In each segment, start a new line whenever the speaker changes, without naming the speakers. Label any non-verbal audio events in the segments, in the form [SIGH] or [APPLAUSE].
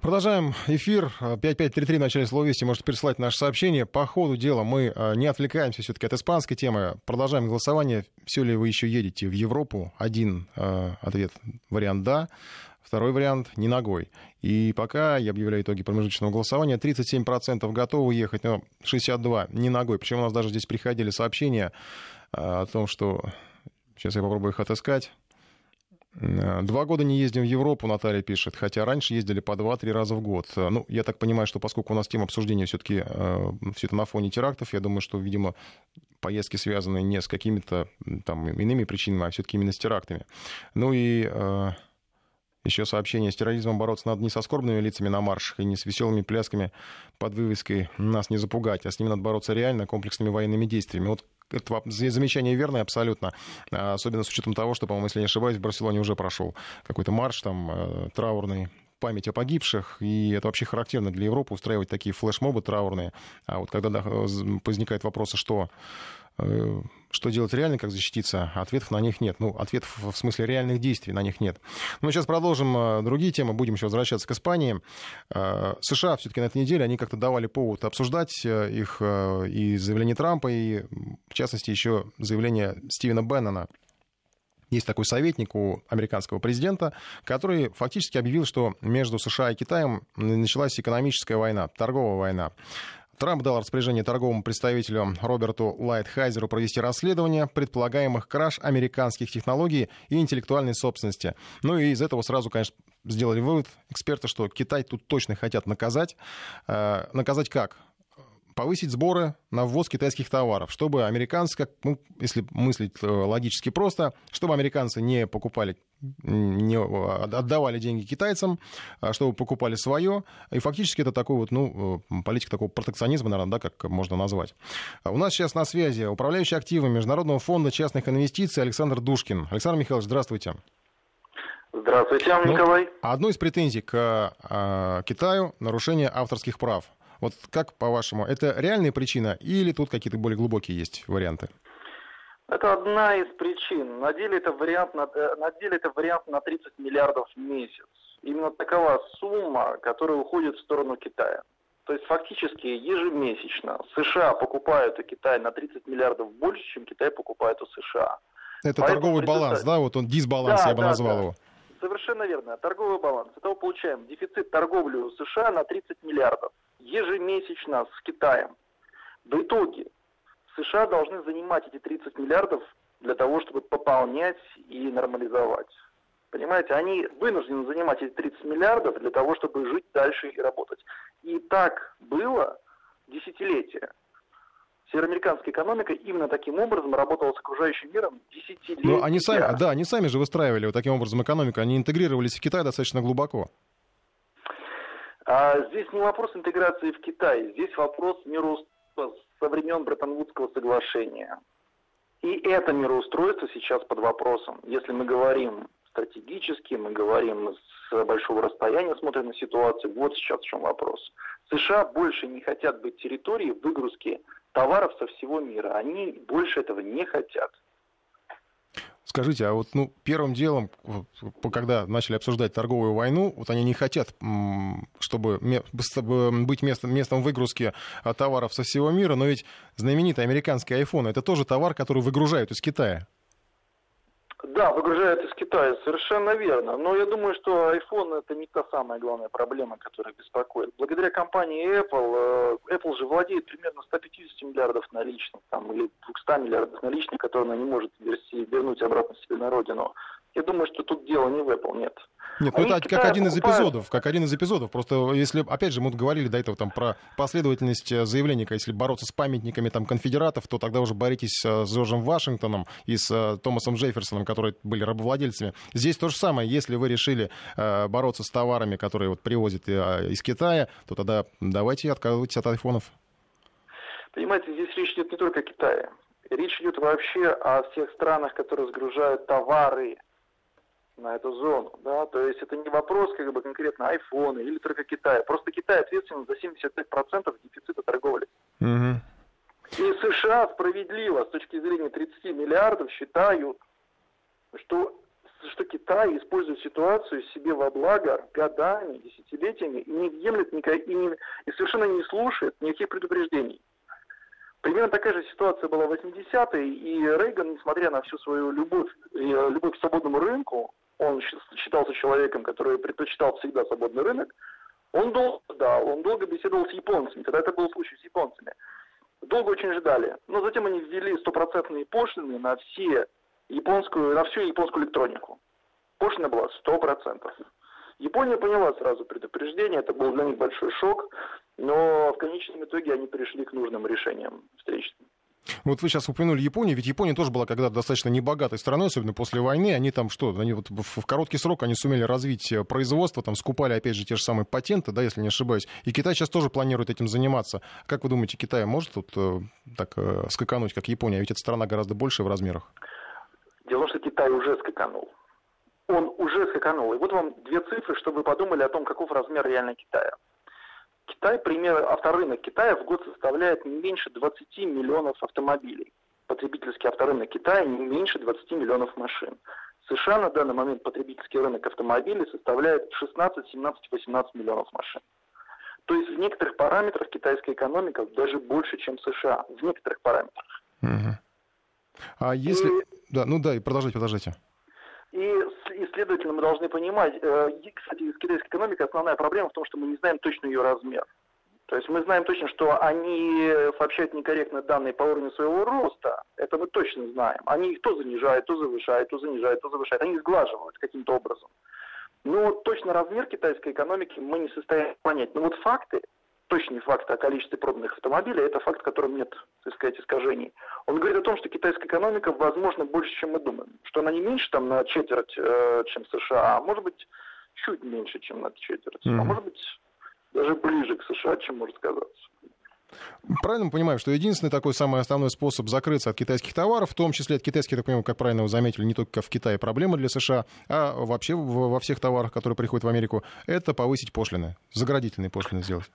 Продолжаем эфир. 5533 в начале слова вести. Можете прислать наше сообщение. По ходу дела мы э, не отвлекаемся все-таки от испанской темы. Продолжаем голосование. Все ли вы еще едете в Европу? Один э, ответ, вариант «да». Второй вариант — не ногой. И пока я объявляю итоги промежуточного голосования, 37% готовы ехать, но 62% не ногой. Причем у нас даже здесь приходили сообщения э, о том, что... Сейчас я попробую их отыскать. Э, два года не ездим в Европу, Наталья пишет, хотя раньше ездили по два-три раза в год. Э, ну, я так понимаю, что поскольку у нас тема обсуждения все-таки э, все это на фоне терактов, я думаю, что, видимо, поездки связаны не с какими-то там иными причинами, а все-таки именно с терактами. Ну и э, еще сообщение, с терроризмом бороться надо не со скорбными лицами на маршах и не с веселыми плясками под вывеской «нас не запугать», а с ними надо бороться реально комплексными военными действиями. Вот это замечание верное абсолютно. А, особенно с учетом того, что, по-моему, если не ошибаюсь, в Барселоне уже прошел какой-то марш там э, траурный память о погибших, и это вообще характерно для Европы устраивать такие флешмобы траурные. А вот когда возникает вопрос, что Э, что делать реально, как защититься, ответов на них нет. Ну, ответов в смысле реальных действий на них нет. Но сейчас продолжим э, другие темы, будем еще возвращаться к Испании. Э, США все-таки на этой неделе, они как-то давали повод обсуждать их и заявление Трампа, и в частности еще заявление Стивена Беннона, есть такой советник у американского президента, который фактически объявил, что между США и Китаем началась экономическая война, торговая война. Трамп дал распоряжение торговому представителю Роберту Лайтхайзеру провести расследование предполагаемых краж американских технологий и интеллектуальной собственности. Ну и из этого сразу, конечно, сделали вывод эксперты, что Китай тут точно хотят наказать. Э, наказать как? повысить сборы на ввоз китайских товаров, чтобы американцы, ну, если мыслить э, логически просто, чтобы американцы не покупали не отдавали деньги китайцам, а чтобы покупали свое. И фактически это такой вот, ну, э, политика такого протекционизма, наверное, да, как можно назвать. А у нас сейчас на связи управляющий активами Международного фонда частных инвестиций Александр Душкин. Александр Михайлович, здравствуйте.
Здравствуйте, ну, Николай.
Одну из претензий к э, Китаю — нарушение авторских прав. Вот как, по-вашему, это реальная причина или тут какие-то более глубокие есть варианты?
Это одна из причин. На деле это вариант на, э, на, деле это вариант на 30 миллиардов в месяц. Именно такова сумма, которая уходит в сторону Китая. То есть фактически ежемесячно США покупают у Китая на 30 миллиардов больше, чем Китай покупает у США.
Это Поэтому торговый баланс, да? Вот он дисбаланс, да, я бы да, назвал да. его.
Совершенно верно. Торговый баланс. Итого получаем дефицит торговли у США на 30 миллиардов ежемесячно с Китаем. В итоге США должны занимать эти 30 миллиардов для того, чтобы пополнять и нормализовать. Понимаете, они вынуждены занимать эти 30 миллиардов для того, чтобы жить дальше и работать. И так было десятилетия. Североамериканская экономика именно таким образом работала с окружающим миром десятилетия.
Но они сами, да, они сами же выстраивали вот таким образом экономику, они интегрировались в Китай достаточно глубоко.
А здесь не вопрос интеграции в Китай, здесь вопрос мироустройства со времен Бреттон-Вудского соглашения. И это мироустройство сейчас под вопросом. Если мы говорим стратегически, мы говорим с большого расстояния, смотрим на ситуацию, вот сейчас в чем вопрос. США больше не хотят быть территорией выгрузки товаров со всего мира. Они больше этого не хотят.
Скажите, а вот ну, первым делом, когда начали обсуждать торговую войну, вот они не хотят, чтобы быть местом, местом выгрузки а, товаров со всего мира, но ведь знаменитый американский iPhone это тоже товар, который выгружают из Китая.
Да, выгружают из Китая, совершенно верно. Но я думаю, что iPhone это не та самая главная проблема, которая беспокоит. Благодаря компании Apple, э, Apple же владеет примерно 150 миллиардов наличных, там, или 200 миллиардов наличных, которые она не может вернуть обратно себе на родину. Я думаю, что тут дело не в Apple, нет.
Нет, ну это как один из эпизодов, как один из эпизодов. Просто если, опять же, мы говорили до этого там про последовательность э, заявлений, если бороться с памятниками там конфедератов, то тогда уже боритесь э, с Джорджем Вашингтоном и с э, Томасом Джефферсоном, которые были рабовладельцами. Здесь то же самое. Если вы решили бороться с товарами, которые вот привозят из Китая, то тогда давайте отказывайтесь от айфонов.
Понимаете, здесь речь идет не только о Китае. Речь идет вообще о всех странах, которые сгружают товары на эту зону, да, то есть это не вопрос как бы конкретно айфона или только Китая, просто Китай ответственен за 75% дефицита торговли. Угу. И США справедливо с точки зрения 30 миллиардов считают, что что Китай использует ситуацию себе во благо годами, десятилетиями и не въемлет никак, и, не, и совершенно не слушает никаких предупреждений. Примерно такая же ситуация была в 80-е, и Рейган, несмотря на всю свою любовь, э, любовь к свободному рынку, он считался человеком, который предпочитал всегда свободный рынок, он долго ждал, он долго беседовал с японцами, тогда это был случай с японцами. Долго очень ждали, но затем они ввели стопроцентные пошлины на все японскую, на всю японскую электронику. Пошлина была 100%. Япония поняла сразу предупреждение, это был для них большой шок, но в конечном итоге они пришли к нужным решениям встречным.
Вот вы сейчас упомянули Японию, ведь Япония тоже была когда-то достаточно небогатой страной, особенно после войны. Они там что, они вот в короткий срок они сумели развить э, производство, там скупали опять же те же самые патенты, да, если не ошибаюсь. И Китай сейчас тоже планирует этим заниматься. Как вы думаете, Китай может тут э, так э, скакануть, как Япония? Ведь эта страна гораздо больше в размерах.
Дело в том, что Китай уже скаканул. Он уже скаканул. И вот вам две цифры, чтобы вы подумали о том, каков размер реально Китая. Китай, пример, авторынок Китая в год составляет не меньше 20 миллионов автомобилей. Потребительский авторынок Китая не меньше 20 миллионов машин. США на данный момент потребительский рынок автомобилей составляет 16, 17, 18 миллионов машин. То есть в некоторых параметрах китайская экономика даже больше, чем США. В некоторых параметрах.
Угу. А если... И... Да, ну да, и продолжайте, продолжайте.
И, и следовательно, мы должны понимать, э, кстати, с китайской экономикой основная проблема в том, что мы не знаем точно ее размер. То есть мы знаем точно, что они сообщают некорректно данные по уровню своего роста. Это мы точно знаем. Они их то занижают, то завышают, то занижают, то завышают. Они сглаживают каким-то образом. Но точно размер китайской экономики мы не состоянии понять. Но вот факты, точные факты о количестве проданных автомобилей, это факт, в котором нет, так сказать, искажений. Он говорит о том, что китайская экономика, возможно, больше, чем мы думаем. Что она не меньше там на четверть, э, чем США, а может быть, чуть меньше, чем на четверть. Mm-hmm. А может быть, даже ближе к США, чем может казаться.
Правильно мы понимаем, что единственный такой самый основной способ закрыться от китайских товаров, в том числе от китайских, так понимаю, как правильно вы заметили, не только в Китае проблема для США, а вообще во всех товарах, которые приходят в Америку, это повысить пошлины, заградительные пошлины сделать.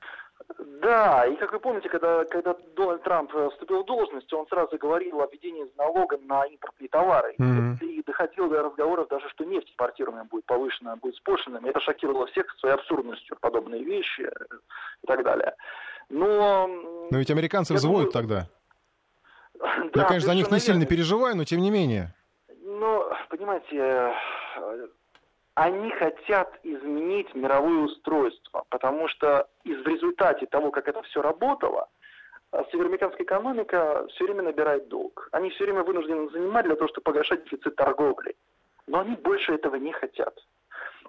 Да, и как вы помните, когда, когда Дональд Трамп э, вступил в должность, он сразу говорил о введении налога на импортные товары. Mm-hmm. И доходил до разговоров даже, что нефть импортируемая будет повышена, будет с пошлинами. Это шокировало всех своей абсурдностью, подобные вещи э, и так далее. Но...
Но ведь американцы взвоют думаю... тогда. [LAUGHS] Да, Я, конечно, за них не сильно переживаю, но тем не менее.
Ну, понимаете, э, они хотят изменить мировое устройство, потому что из в результате того, как это все работало, э, североамериканская экономика все время набирает долг. Они все время вынуждены занимать для того, чтобы погашать дефицит торговли. Но они больше этого не хотят.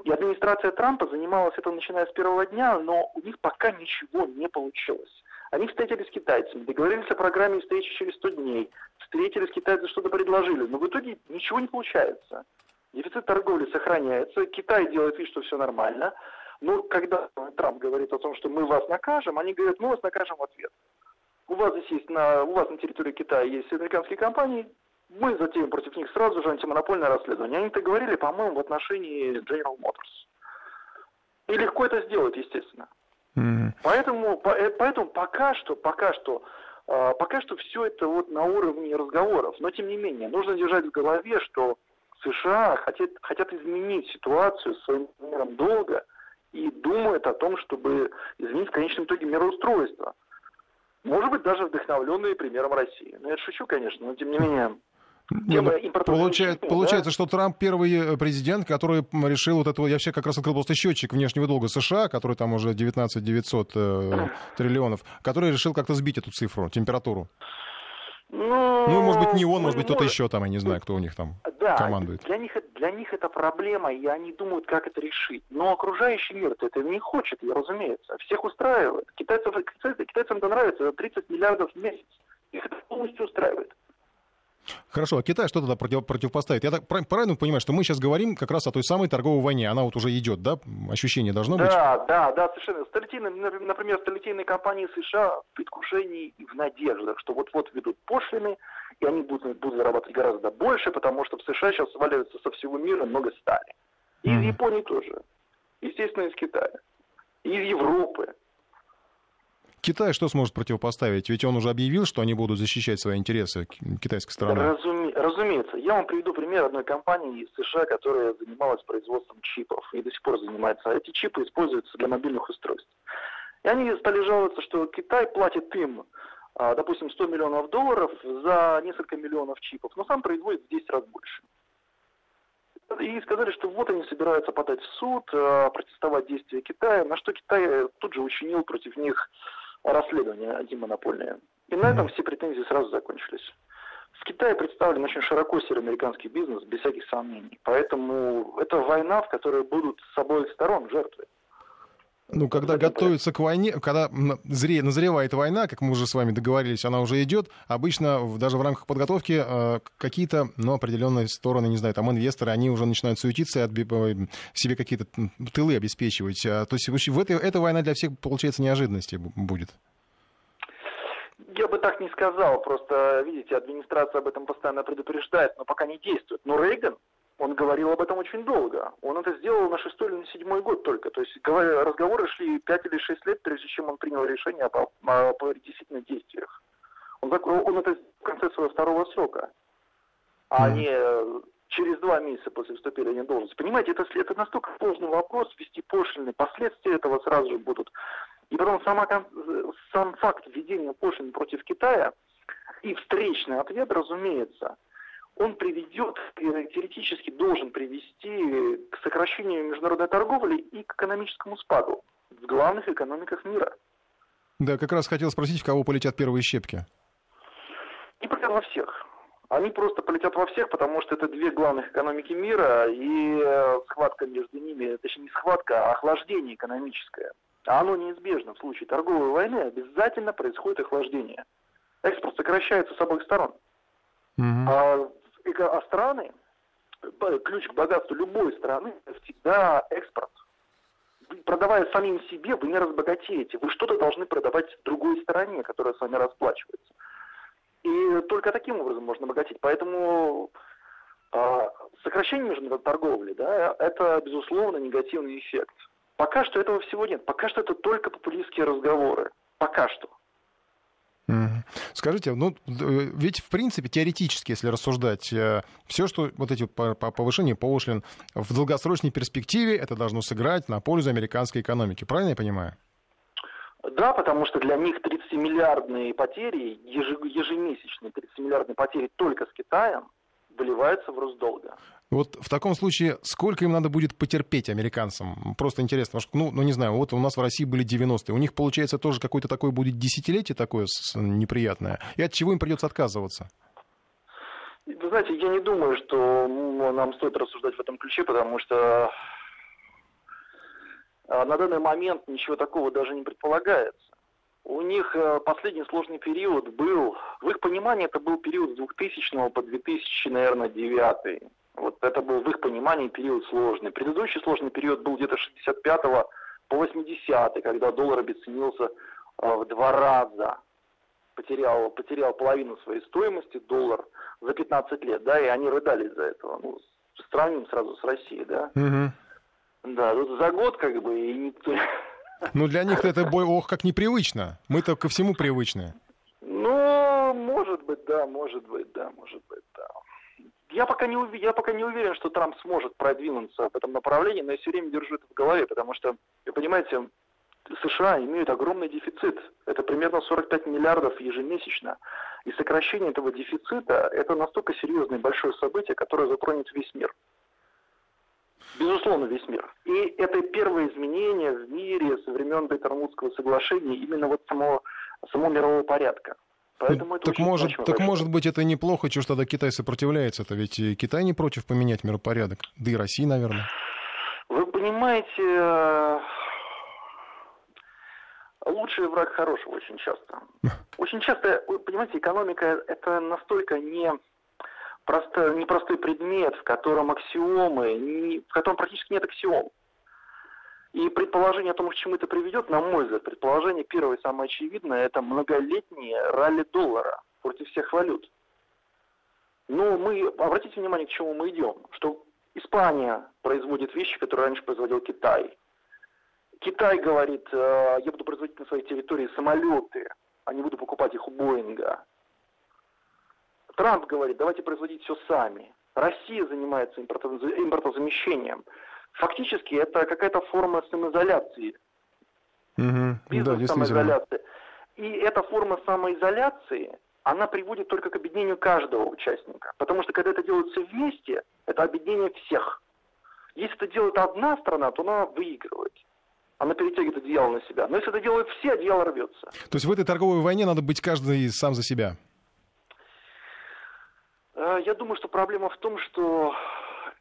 И администрация Трампа занималась этим начиная с первого дня, но у них пока ничего не получилось. Они встретились с китайцами, договорились о программе встречи через 100 дней, встретились, китайцы что-то предложили, но в итоге ничего не получается. Дефицит торговли сохраняется, Китай делает вид, что все нормально. Но когда Трамп говорит о том, что мы вас накажем, они говорят, мы вас накажем в ответ. У вас здесь есть на, у вас на территории Китая есть американские компании, мы затеем против них сразу же антимонопольное расследование. Они это говорили, по-моему, в отношении General Motors. И легко это сделать, естественно. Mm-hmm. Поэтому, по, э, поэтому пока что, пока что, э, пока что все это вот на уровне разговоров. Но тем не менее, нужно держать в голове, что США хотят, хотят изменить ситуацию своим миром долга и думают о том, чтобы изменить в конечном итоге мироустройство. Может быть, даже вдохновленные примером России. Ну, я шучу, конечно, но тем не менее...
Тема ну, получает, да? Получается, что Трамп первый э, президент, который решил вот этого, я вообще как раз открыл просто счетчик внешнего долга США, который там уже 19 900 э, [CLEARS THROAT] триллионов, который решил как-то сбить эту цифру, температуру. Ну, ну может быть, не он, может быть, кто-то еще там, я не знаю, кто у них там да, командует.
Для них, для них это проблема, и они думают, как это решить. Но окружающий мир это не хочет, и, разумеется. Всех устраивает. Китайцев, китайцам это нравится, 30 миллиардов в месяц. Их это полностью устраивает.
Хорошо, а Китай что тогда против, противопоставит? Я так правильно понимаю, что мы сейчас говорим как раз о той самой торговой войне. Она вот уже идет, да? Ощущение должно
да,
быть?
Да, да, да, совершенно. Столетийные, например, столетийные компании США в предвкушении и в надеждах, что вот-вот ведут пошлины, и они будут, будут зарабатывать гораздо больше, потому что в США сейчас сваливается со всего мира много стали. И mm-hmm. из Японии тоже. Естественно, из Китая. И из Европы.
Китай что сможет противопоставить? Ведь он уже объявил, что они будут защищать свои интересы китайской стороны.
Разуме... разумеется. Я вам приведу пример одной компании из США, которая занималась производством чипов и до сих пор занимается. Эти чипы используются для мобильных устройств. И они стали жаловаться, что Китай платит им, а, допустим, 100 миллионов долларов за несколько миллионов чипов, но сам производит в 10 раз больше. И сказали, что вот они собираются подать в суд, а, протестовать действия Китая, на что Китай тут же учинил против них расследование антимонопольное. И на этом все претензии сразу закончились. В Китае представлен очень широко североамериканский бизнес, без всяких сомнений. Поэтому это война, в которой будут с обоих сторон жертвы.
Ну, когда готовится к войне, когда зре, назревает война, как мы уже с вами договорились, она уже идет, обычно даже в рамках подготовки э, какие-то, ну, определенные стороны, не знаю, там инвесторы, они уже начинают суетиться и отби... Себе какие-то тылы обеспечивать. А, то есть в этой, эта война для всех, получается, неожиданности будет.
Я бы так не сказал, просто, видите, администрация об этом постоянно предупреждает, но пока не действует. Но Рейган, он говорил об этом очень долго. Он это сделал на шестой или на седьмой год только. То есть разговоры шли пять или шесть лет, прежде чем он принял решение о, о, о действительно действиях. Он, он это в конце своего второго срока, а mm. не через два месяца после вступления в должность. Понимаете, это, это настолько сложный вопрос, ввести пошлины, последствия этого сразу же будут. И потом сама, сам факт введения пошлин против Китая и встречный ответ, разумеется, он приведет, теоретически должен привести к сокращению международной торговли и к экономическому спаду в главных экономиках мира.
Да, как раз хотел спросить, в кого полетят первые щепки?
Не полетят во всех. Они просто полетят во всех, потому что это две главных экономики мира, и э, схватка между ними, точнее не схватка, а охлаждение экономическое. А оно неизбежно. В случае торговой войны обязательно происходит охлаждение. Экспорт сокращается с обоих сторон. Mm-hmm. А а страны, ключ к богатству любой страны, всегда экспорт. Вы, продавая самим себе, вы не разбогатеете. Вы что-то должны продавать другой стороне, которая с вами расплачивается. И только таким образом можно обогатить. Поэтому э, сокращение международной торговли, да, это, безусловно, негативный эффект. Пока что этого всего нет. Пока что это только популистские разговоры. Пока что.
Скажите, ну, ведь, в принципе, теоретически, если рассуждать, э, все, что вот эти повышения пошлин в долгосрочной перспективе, это должно сыграть на пользу американской экономики. Правильно я понимаю?
Да, потому что для них 30-миллиардные потери, ежемесячные 30-миллиардные потери только с Китаем, выливаются в рост долга.
Вот в таком случае сколько им надо будет потерпеть американцам? Просто интересно, ну, ну не знаю, вот у нас в России были 90-е, у них, получается, тоже какое-то такое будет десятилетие такое неприятное, и от чего им придется отказываться?
Вы знаете, я не думаю, что нам стоит рассуждать в этом ключе, потому что а, на данный момент ничего такого даже не предполагается. У них э, последний сложный период был, в их понимании это был период с 2000 по 2000, наверное, 2009. Вот это был в их понимании период сложный. Предыдущий сложный период был где-то 65 по 80 когда доллар обесценился э, в два раза. Потерял, потерял половину своей стоимости доллар за 15 лет, да, и они рыдали из-за этого. Ну, сравним сразу с Россией, да. Угу. Да, тут за год как бы и никто... [LAUGHS]
Ну, для них это бой, ох, как непривычно. Мы-то ко всему привычны.
Ну, может быть, да, может быть, да, может быть, да. Я пока, не, я пока не уверен, что Трамп сможет продвинуться в этом направлении, но я все время держу это в голове, потому что, вы понимаете, США имеют огромный дефицит. Это примерно 45 миллиардов ежемесячно. И сокращение этого дефицита – это настолько серьезное большое событие, которое затронет весь мир. Безусловно, весь мир. И это первое изменение в мире со времен Беттер-Вудского соглашения именно вот самого, самого мирового порядка.
Поэтому так может, так может быть это неплохо, что тогда Китай сопротивляется. Это ведь Китай не против поменять миропорядок, да и Россия, наверное.
Вы понимаете, лучший враг хорошего очень часто. [LAUGHS] Очень часто, вы понимаете, экономика это настолько не просто, непростой предмет, в котором аксиомы, в котором практически нет аксиом. И предположение о том, к чему это приведет, на мой взгляд, предположение первое, самое очевидное, это многолетнее ралли доллара против всех валют. Но мы, обратите внимание, к чему мы идем, что Испания производит вещи, которые раньше производил Китай. Китай говорит, «Э, я буду производить на своей территории самолеты, а не буду покупать их у Боинга. Трамп говорит, давайте производить все сами. Россия занимается импортозамещением. Фактически это какая-то форма самоизоляции.
Угу.
Бизнес да, самоизоляции. И эта форма самоизоляции, она приводит только к объединению каждого участника. Потому что когда это делается вместе, это объединение всех. Если это делает одна страна, то она выигрывает. Она перетягивает одеяло на себя. Но если это делают все, одеяло рвется.
То есть в этой торговой войне надо быть каждый сам за себя?
Э, я думаю, что проблема в том, что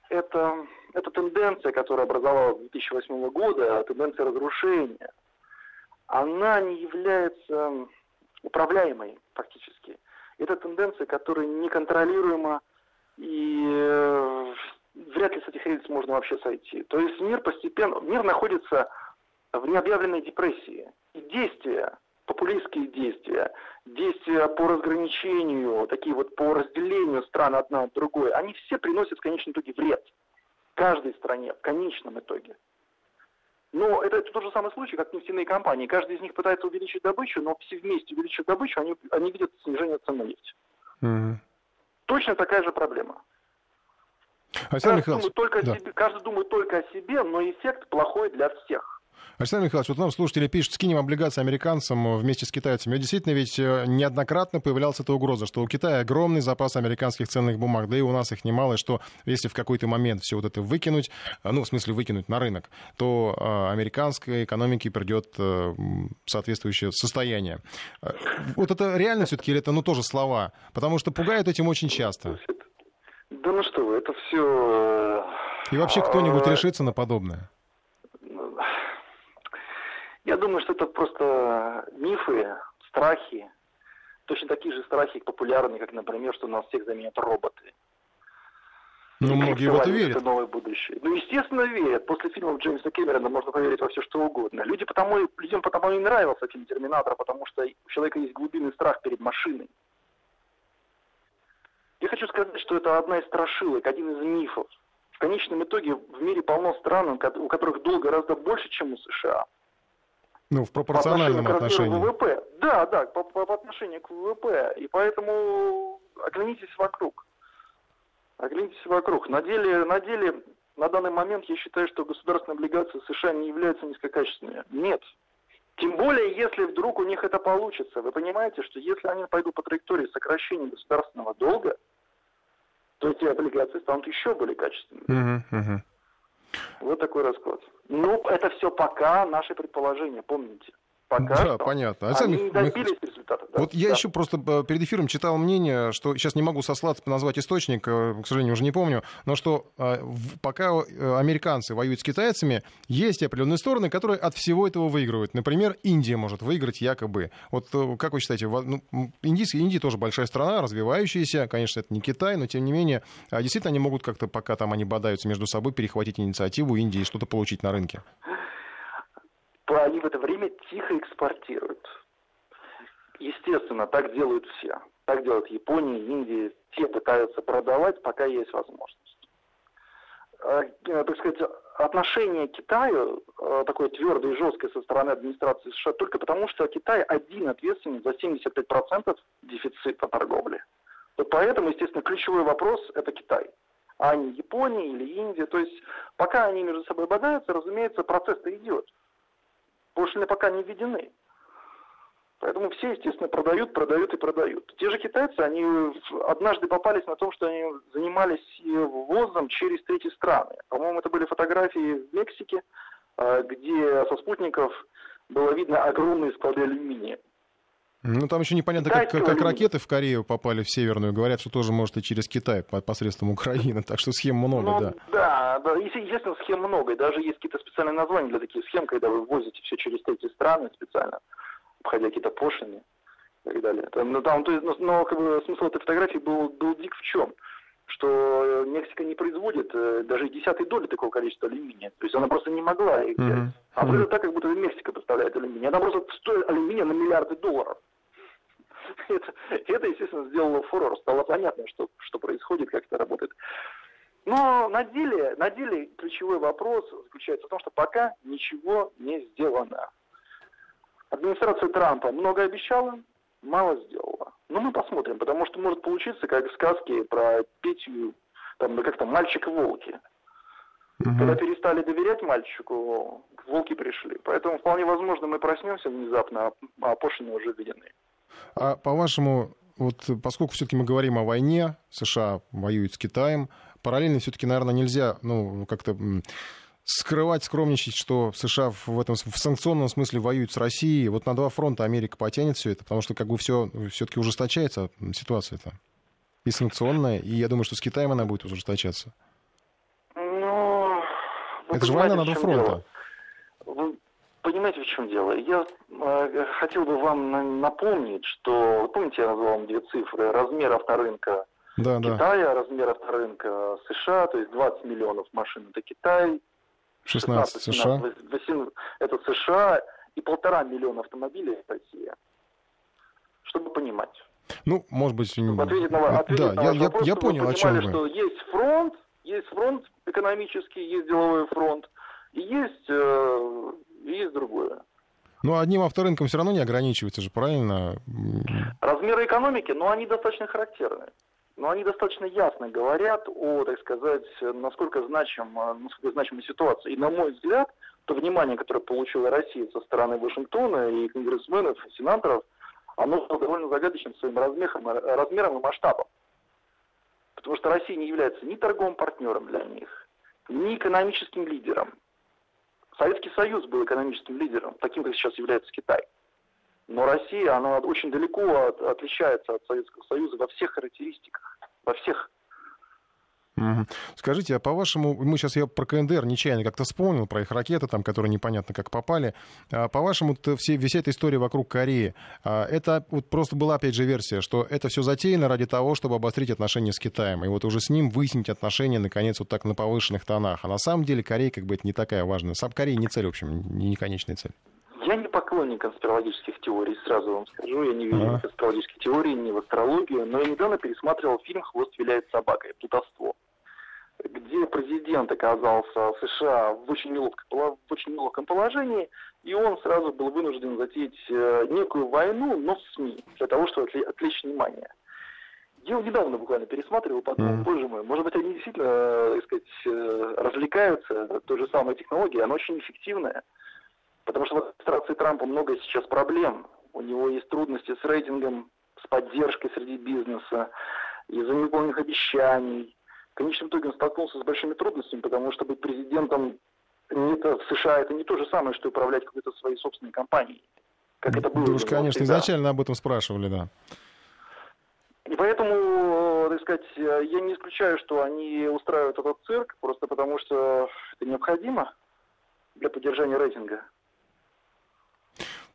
это, эта тенденция, которая образовалась с 2008 года, тенденция разрушения, она не является управляемой фактически. Это тенденция, которая неконтролируема и э, вряд ли с этих рельс можно вообще сойти. То есть мир постепенно, мир находится в необъявленной депрессии. И действия, популистские действия, действия по разграничению, такие вот по разделению стран одна от другой, они все приносят в конечном итоге вред каждой стране в конечном итоге. Но это, это тот же самый случай, как нефтяные компании. Каждый из них пытается увеличить добычу, но все вместе увеличив добычу, они, они видят снижение цены на нефть. Угу. Точно такая же проблема.
Александр каждый, думает
только да. себе, каждый думает только о себе, но эффект плохой для всех.
Александр Михайлович, вот нам слушатели пишут, скинем облигации американцам вместе с китайцами. Действительно, ведь э, неоднократно появлялась эта угроза, что у Китая огромный запас американских ценных бумаг, да и у нас их немало, и что если в какой-то момент все вот это выкинуть, э, ну, в смысле выкинуть на рынок, то э, американской экономике придет соответствующее состояние. Вот это реально все-таки или это, ну, тоже слова? Потому что пугают этим очень часто.
Да ну что вы, это все...
И вообще кто-нибудь решится на подобное?
Я думаю, что это просто мифы, страхи. Точно такие же страхи популярны, как, например, что нас всех заменят роботы.
Ну, многие в это верят. Это
новое будущее. Ну, естественно, верят. После фильмов Джеймса Кэмерона можно поверить во все, что угодно. Люди потому, людям потому и нравился фильм «Терминатор», потому что у человека есть глубинный страх перед машиной. Я хочу сказать, что это одна из страшилок, один из мифов. В конечном итоге в мире полно стран, у которых долг гораздо больше, чем у США.
Ну, в пропорциональном по отношении.
К ВВП. Да, да, по, по, по отношению к ВВП. И поэтому оглянитесь вокруг. Оглянитесь вокруг. На деле, на деле, на данный момент я считаю, что государственные облигации США не являются низкокачественными. Нет. Тем более, если вдруг у них это получится. Вы понимаете, что если они пойдут по траектории сокращения государственного долга, то эти облигации станут еще более качественными. Uh-huh, uh-huh. Вот такой расклад. Ну, это все пока наши предположения, помните. Пока
да, что понятно.
Александр они не добились результата.
Да. Вот я еще просто э, перед эфиром читал мнение, что сейчас не могу сослаться, назвать источник, э, к сожалению, уже не помню, но что э, пока американцы воюют с китайцами, есть определенные стороны, которые от всего этого выигрывают. Например, Индия может выиграть якобы. Вот как вы считаете, ну, Индия, Индия тоже большая страна, развивающаяся, конечно, это не Китай, но тем не менее, а действительно они могут как-то, пока там они бодаются между собой, перехватить инициативу Индии и что-то получить на рынке
они в это время тихо экспортируют. Естественно, так делают все. Так делают Япония, Индия. Все пытаются продавать, пока есть возможность. Э, так сказать, отношение к Китаю э, такое твердое и жесткое со стороны администрации США только потому, что Китай один ответственен за 75% дефицита торговли. Вот поэтому, естественно, ключевой вопрос – это Китай а не Япония или Индия. То есть пока они между собой бодаются, разумеется, процесс-то идет пошлины пока не введены. Поэтому все, естественно, продают, продают и продают. Те же китайцы, они однажды попались на том, что они занимались ввозом через третьи страны. По-моему, это были фотографии в Мексике, э, где со спутников было видно огромные склады алюминия.
Ну, там еще непонятно, как, как ракеты в Корею попали в Северную. Говорят, что тоже может и через Китай посредством Украины. Так что схем много, ну, да.
Да, да. Естественно, схем много. И даже есть какие-то специальные названия для таких схем, когда вы возите все через третьи страны специально, обходя какие-то пошлины и так далее. Там, ну, там, то есть, но, но как бы, смысл этой фотографии был, был дик в чем? что Мексика не производит э, даже десятой доли такого количества алюминия. То есть она просто не могла их взять. Mm-hmm. А выглядит так, как будто Мексика поставляет алюминий. Она просто стоит алюминия на миллиарды долларов. [LAUGHS] это, это, естественно, сделало фурор. Стало понятно, что, что происходит, как это работает. Но на деле, на деле ключевой вопрос заключается в том, что пока ничего не сделано. Администрация Трампа много обещала, мало сделала. Ну, мы посмотрим, потому что может получиться, как в сказке про Петю, там, как там, мальчик волки. Угу. Когда перестали доверять мальчику, волки пришли. Поэтому вполне возможно мы проснемся внезапно, а пошлины уже введены.
А по-вашему, вот поскольку все-таки мы говорим о войне, США воюют с Китаем, параллельно все-таки, наверное, нельзя, ну, как-то скрывать, скромничать, что США в этом в санкционном смысле воюют с Россией. Вот на два фронта Америка потянет все это, потому что как бы все все-таки ужесточается ситуация-то. И санкционная, и я думаю, что с Китаем она будет ужесточаться.
Ну,
это же война на два фронта.
Вы понимаете, в чем дело? Я э, хотел бы вам напомнить, что, помните, я назвал вам две цифры, размер авторынка да, Китая, да. размер авторынка США, то есть 20 миллионов машин это Китай,
16, 16 США.
18, это США и полтора миллиона автомобилей Россия. Чтобы понимать.
Ну, может быть...
Чтобы ответить на, ответить
да,
на
я, я,
вопрос,
я понял,
вы
о чем
вы. что есть фронт, есть фронт экономический, есть деловой фронт, и есть, э, есть другое.
Ну, одним авторынком все равно не ограничивается же, правильно?
Размеры экономики, но они достаточно характерны но они достаточно ясно говорят о, так сказать, насколько, значим, насколько значима ситуация. И, на мой взгляд, то внимание, которое получила Россия со стороны Вашингтона и конгрессменов, и сенаторов, оно довольно загадочным своим размером, размером и масштабом. Потому что Россия не является ни торговым партнером для них, ни экономическим лидером. Советский Союз был экономическим лидером, таким, как сейчас является Китай. Но Россия, она очень далеко от, отличается от Советского Союза во всех характеристиках, во всех.
Скажите, а по-вашему, мы сейчас я про КНДР нечаянно как-то вспомнил, про их ракеты, там, которые непонятно как попали. А по-вашему, все, вся эта история вокруг Кореи, а это вот просто была, опять же, версия, что это все затеяно ради того, чтобы обострить отношения с Китаем, и вот уже с ним выяснить отношения, наконец, вот так на повышенных тонах. А на самом деле Корея как бы это не такая важная. Сам Корея не цель, в общем, не конечная цель.
Я не поклонник конспирологических теорий, сразу вам скажу. Я не верю в конспирологические теории, ни в астрологию. Но я недавно пересматривал фильм «Хвост виляет собакой. Плутовство», где президент оказался в США в очень, неловком, в очень неловком положении, и он сразу был вынужден затеять э, некую войну, но в СМИ, для того, чтобы отвлечь внимание. Я его недавно буквально пересматривал, подумал, mm. боже мой, может быть, они действительно, э, так сказать, э, развлекаются той же самой технологией, она очень эффективная. Потому что в администрации Трампа много сейчас проблем. У него есть трудности с рейтингом, с поддержкой среди бизнеса, из-за невыполненных обещаний. В конечном итоге он столкнулся с большими трудностями, потому что быть президентом это, в США это не то же самое, что управлять какой-то своей собственной компанией. Как это было.
Вы уж, конечно, всегда. изначально об этом спрашивали, да.
И поэтому, так сказать, я не исключаю, что они устраивают этот цирк, просто потому что это необходимо для поддержания рейтинга.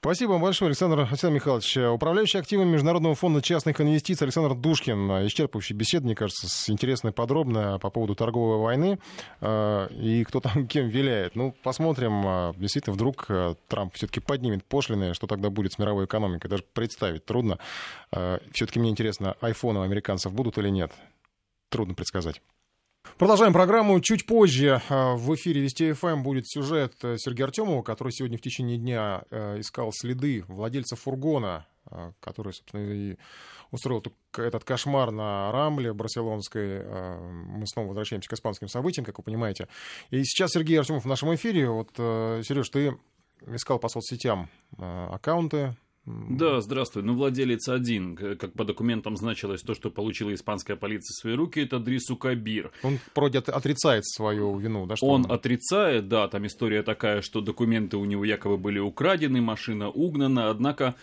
Спасибо вам большое, Александр Александр Михайлович. Управляющий активами Международного фонда частных инвестиций Александр Душкин. Исчерпывающая беседа, мне кажется, с интересной подробно по поводу торговой войны э, и кто там [LAUGHS] кем виляет. Ну, посмотрим. Э, действительно, вдруг э, Трамп все-таки поднимет пошлины, что тогда будет с мировой экономикой. Даже представить трудно. Все-таки мне интересно, айфоны у американцев будут или нет? Трудно предсказать. Продолжаем программу. Чуть позже а, в эфире Вести ФМ будет сюжет э, Сергея Артемова, который сегодня в течение дня э, искал следы владельца фургона, который, собственно, и устроил этот кошмар на Рамбле барселонской. Мы снова возвращаемся к испанским событиям, как вы понимаете. И сейчас Сергей Артемов в нашем эфире. Вот, э, Сереж, ты искал по соцсетям аккаунты
да, здравствуй. Ну, владелец один, как по документам значилось то, что получила испанская полиция в свои руки, это Дрису Кабир.
Он вроде отрицает свою вину, да?
Что он, он отрицает, да, там история такая, что документы у него якобы были украдены, машина угнана, однако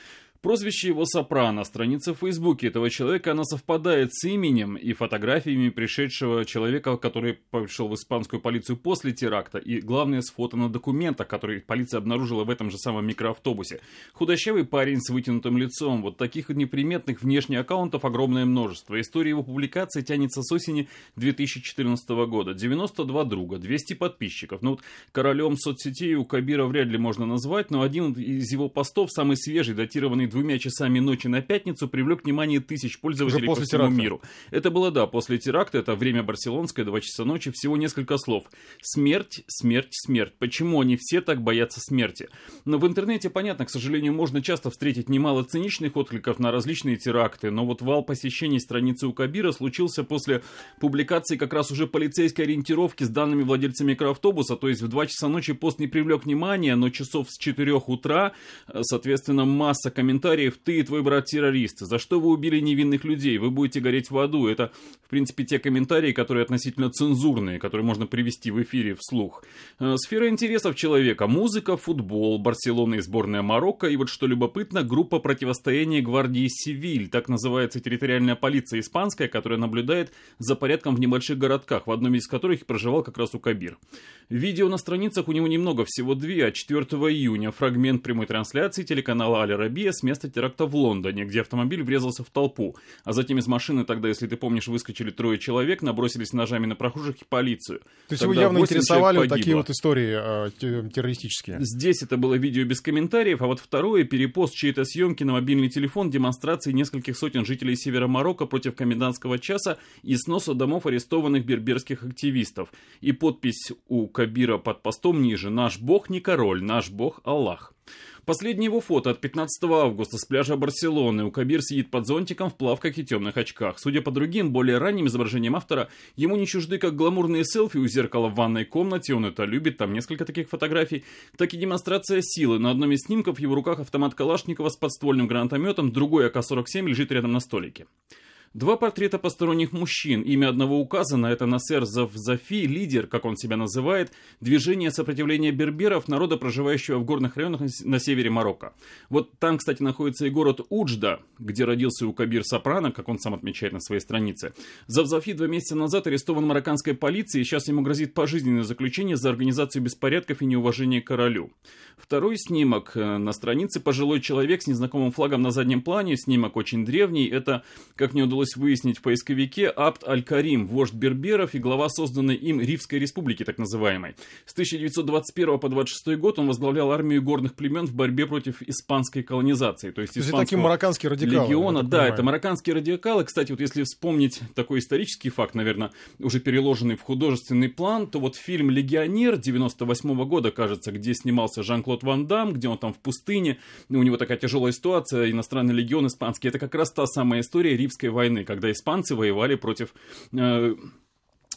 Прозвище его Сопрано, страница в Фейсбуке этого человека, она совпадает с именем и фотографиями пришедшего человека, который пришел в испанскую полицию после теракта, и главное с фото на документах, которые полиция обнаружила в этом же самом микроавтобусе. Худощавый парень с вытянутым лицом, вот таких неприметных внешних аккаунтов огромное множество. История его публикации тянется с осени 2014 года. 92 друга, 200 подписчиков. Ну вот королем соцсетей у Кабира вряд ли можно назвать, но один из его постов, самый свежий, датированный двумя часами ночи на пятницу привлек внимание тысяч пользователей по всему теракта. миру. Это было, да, после теракта, это время барселонское, 2 часа ночи, всего несколько слов. Смерть, смерть, смерть. Почему они все так боятся смерти? Но в интернете, понятно, к сожалению, можно часто встретить немало циничных откликов на различные теракты, но вот вал посещений страницы у Кабира случился после публикации как раз уже полицейской ориентировки с данными владельца микроавтобуса, то есть в 2 часа ночи пост не привлек внимания, но часов с 4 утра, э, соответственно, масса комментариев «ты и твой брат террористы», «за что вы убили невинных людей?», «вы будете гореть в аду». Это, в принципе, те комментарии, которые относительно цензурные, которые можно привести в эфире вслух. Э, сфера интересов человека – музыка, футбол, Барселона и сборная Марокко, и вот что любопытно, группа противостояния гвардии Севиль, так называется территориальная полиция испанская, которая наблюдает за порядком в небольших городках, в одном из которых проживал как раз Укабир. Видео на страницах у него немного, всего две, а 4 июня фрагмент прямой трансляции телеканала Али Рабия с места теракта в Лондоне, где автомобиль врезался в толпу, а затем из машины тогда, если ты помнишь, выскочили трое человек, набросились ножами на прохожих и полицию.
То есть его явно интересовали вот такие вот истории э, террористические?
Здесь это было видео без комментариев, а вот второе, перепост чьей-то съемки на мобильный телефон демонстрации нескольких сотен жителей севера Марокко против комендантского часа и сноса домов арестованных берберских активистов. И подпись у Кабира под постом ниже «Наш бог не король, наш бог Аллах». Последнее его фото от 15 августа с пляжа Барселоны. У Кабир сидит под зонтиком в плавках и темных очках. Судя по другим, более ранним изображениям автора, ему не чужды как гламурные селфи у зеркала в ванной комнате, он это любит, там несколько таких фотографий, так и демонстрация силы. На одном из снимков в его руках автомат Калашникова с подствольным гранатометом, другой АК-47 лежит рядом на столике. Два портрета посторонних мужчин. Имя одного указано, это Насер Завзафи, лидер, как он себя называет, движения сопротивления берберов, народа, проживающего в горных районах на севере Марокко. Вот там, кстати, находится и город Уджда, где родился Укабир Сопрано, как он сам отмечает на своей странице. Завзафи два месяца назад арестован марокканской полицией, и сейчас ему грозит пожизненное заключение за организацию беспорядков и неуважение к королю. Второй снимок э, на странице пожилой человек с незнакомым флагом на заднем плане, снимок очень древний, это, как мне удалось удалось выяснить в поисковике Абд Аль-Карим, вождь берберов и глава созданной им Ривской республики, так называемой. С 1921 по 26 год он возглавлял армию горных племен в борьбе против испанской колонизации. То есть,
То есть такие марокканские радикалы.
Легиона, да, понимаю. это марокканские радикалы. Кстати, вот если вспомнить такой исторический факт, наверное, уже переложенный в художественный план, то вот фильм «Легионер» 98 -го года, кажется, где снимался Жан-Клод Ван Дам, где он там в пустыне, у него такая тяжелая ситуация, иностранный легион испанский, это как раз та самая история Ривской войны войны, когда испанцы воевали против э,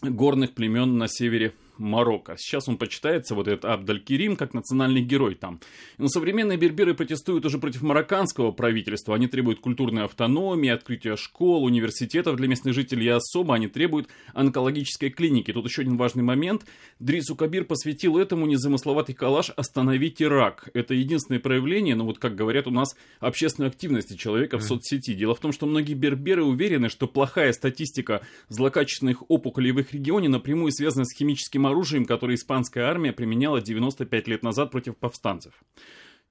горных племен на севере Марокко. Сейчас он почитается, вот этот Абдаль-Керим, как национальный герой там. Но современные берберы протестуют уже против марокканского правительства. Они требуют культурной автономии, открытия школ, университетов для местных жителей особо они требуют онкологической клиники. Тут еще один важный момент. Дрису Кабир посвятил этому незамысловатый коллаж «Остановите рак». Это единственное проявление, ну вот как говорят у нас, общественной активности человека в соцсети. Дело в том, что многие берберы уверены, что плохая статистика злокачественных опухолей в их регионе напрямую связана с химическим оружием, которое испанская армия применяла 95 лет назад против повстанцев.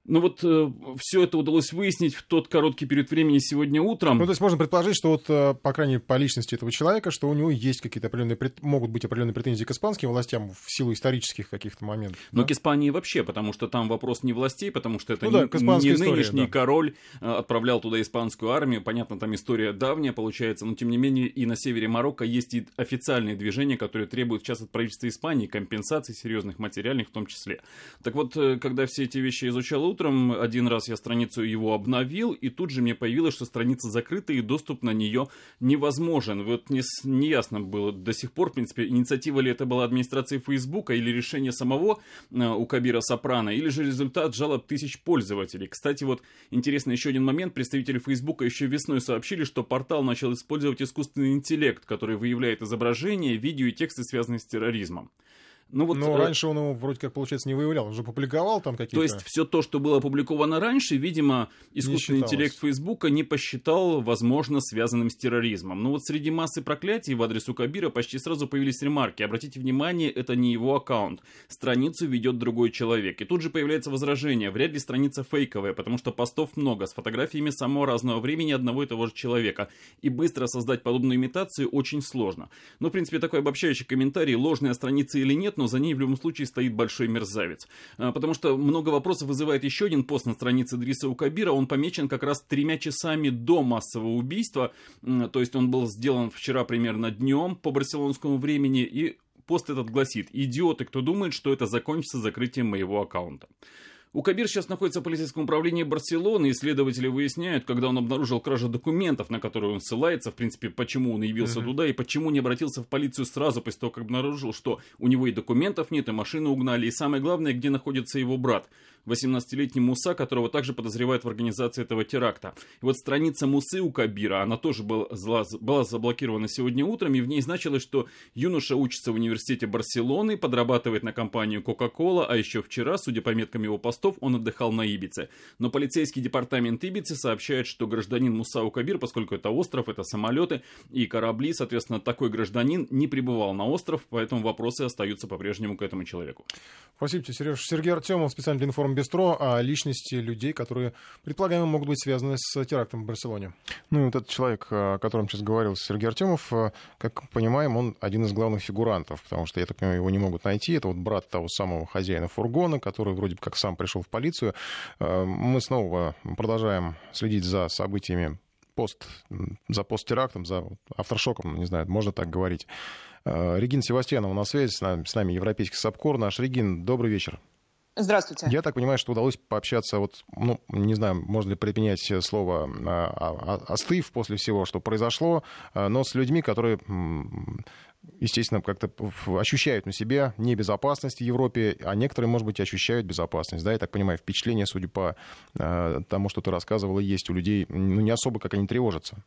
Ну вот э, все это удалось выяснить в тот короткий период времени сегодня утром.
Ну то есть можно предположить, что вот, э, по крайней мере, по личности этого человека, что у него есть какие-то определенные, могут быть определенные претензии к испанским властям в силу исторических каких-то моментов.
Ну да? к Испании вообще, потому что там вопрос не властей, потому что это ну, не, да, не история, нынешний да. король э, отправлял туда испанскую армию. Понятно, там история давняя получается, но тем не менее и на севере Марокко есть и официальные движения, которые требуют сейчас от правительства Испании компенсаций серьезных материальных в том числе. Так вот, когда все эти вещи изучал утром, один раз я страницу его обновил, и тут же мне появилось, что страница закрыта, и доступ на нее невозможен. Вот не, не ясно было до сих пор, в принципе, инициатива ли это была администрации Фейсбука, или решение самого э, у Кабира Сопрано, или же результат жалоб тысяч пользователей. Кстати, вот интересный еще один момент. Представители Фейсбука еще весной сообщили, что портал начал использовать искусственный интеллект, который выявляет изображения, видео и тексты, связанные с терроризмом.
Ну, вот, Но э... раньше он его вроде как, получается, не выявлял, он же публиковал там какие-то...
То есть все то, что было опубликовано раньше, видимо, искусственный интеллект Фейсбука не посчитал, возможно, связанным с терроризмом. Но вот среди массы проклятий в адрес Кабира почти сразу появились ремарки. Обратите внимание, это не его аккаунт. Страницу ведет другой человек. И тут же появляется возражение. Вряд ли страница фейковая, потому что постов много, с фотографиями самого разного времени одного и того же человека. И быстро создать подобную имитацию очень сложно. Но, в принципе, такой обобщающий комментарий, ложная страница или нет, но за ней в любом случае стоит большой мерзавец. А, потому что много вопросов вызывает еще один пост на странице Дриса Укабира. Он помечен как раз тремя часами до массового убийства. То есть он был сделан вчера примерно днем по барселонскому времени. И пост этот гласит «Идиоты, кто думает, что это закончится закрытием моего аккаунта». У Кабир сейчас находится в полицейском управлении Барселоны, и следователи выясняют, когда он обнаружил кражу документов, на которые он ссылается, в принципе, почему он явился uh-huh. туда, и почему не обратился в полицию сразу после того, как обнаружил, что у него и документов нет, и машину угнали, и самое главное, где находится его брат. 18-летний Муса, которого также подозревают в организации этого теракта. И вот страница Мусы у Кабира, она тоже была, была заблокирована сегодня утром, и в ней значилось, что юноша учится в университете Барселоны, подрабатывает на компанию Coca-Cola, а еще вчера, судя по меткам его постов, он отдыхал на Ибице. Но полицейский департамент Ибицы сообщает, что гражданин Мусау Кабир, поскольку это остров, это самолеты и корабли, соответственно, такой гражданин не прибывал на остров, поэтому вопросы остаются по-прежнему к этому человеку.
Спасибо тебе, Сереж. Сергей Артемов, специальный для информ Бестро, о личности людей, которые, предполагаемо, могут быть связаны с терактом в Барселоне. Ну и вот этот человек, о котором сейчас говорил Сергей Артемов, как понимаем, он один из главных фигурантов, потому что, я так понимаю, его не могут найти. Это вот брат того самого хозяина фургона, который вроде бы как сам пришел в полицию. Э, мы снова продолжаем следить за событиями пост, за посттерактом, за авторшоком, не знаю, можно так говорить. Э, Регин Севастьянова на связи, с нами, с нами европейский САПКОР. Наш Регин, добрый вечер.
Здравствуйте.
Я так понимаю, что удалось пообщаться, вот, ну, не знаю, можно ли применять слово а, а, «остыв» после всего, что произошло, но с людьми, которые естественно, как-то ощущают на себе небезопасность в Европе, а некоторые, может быть, ощущают безопасность. Да, я так понимаю, впечатление, судя по тому, что ты рассказывала, есть у людей, ну, не особо, как они тревожатся.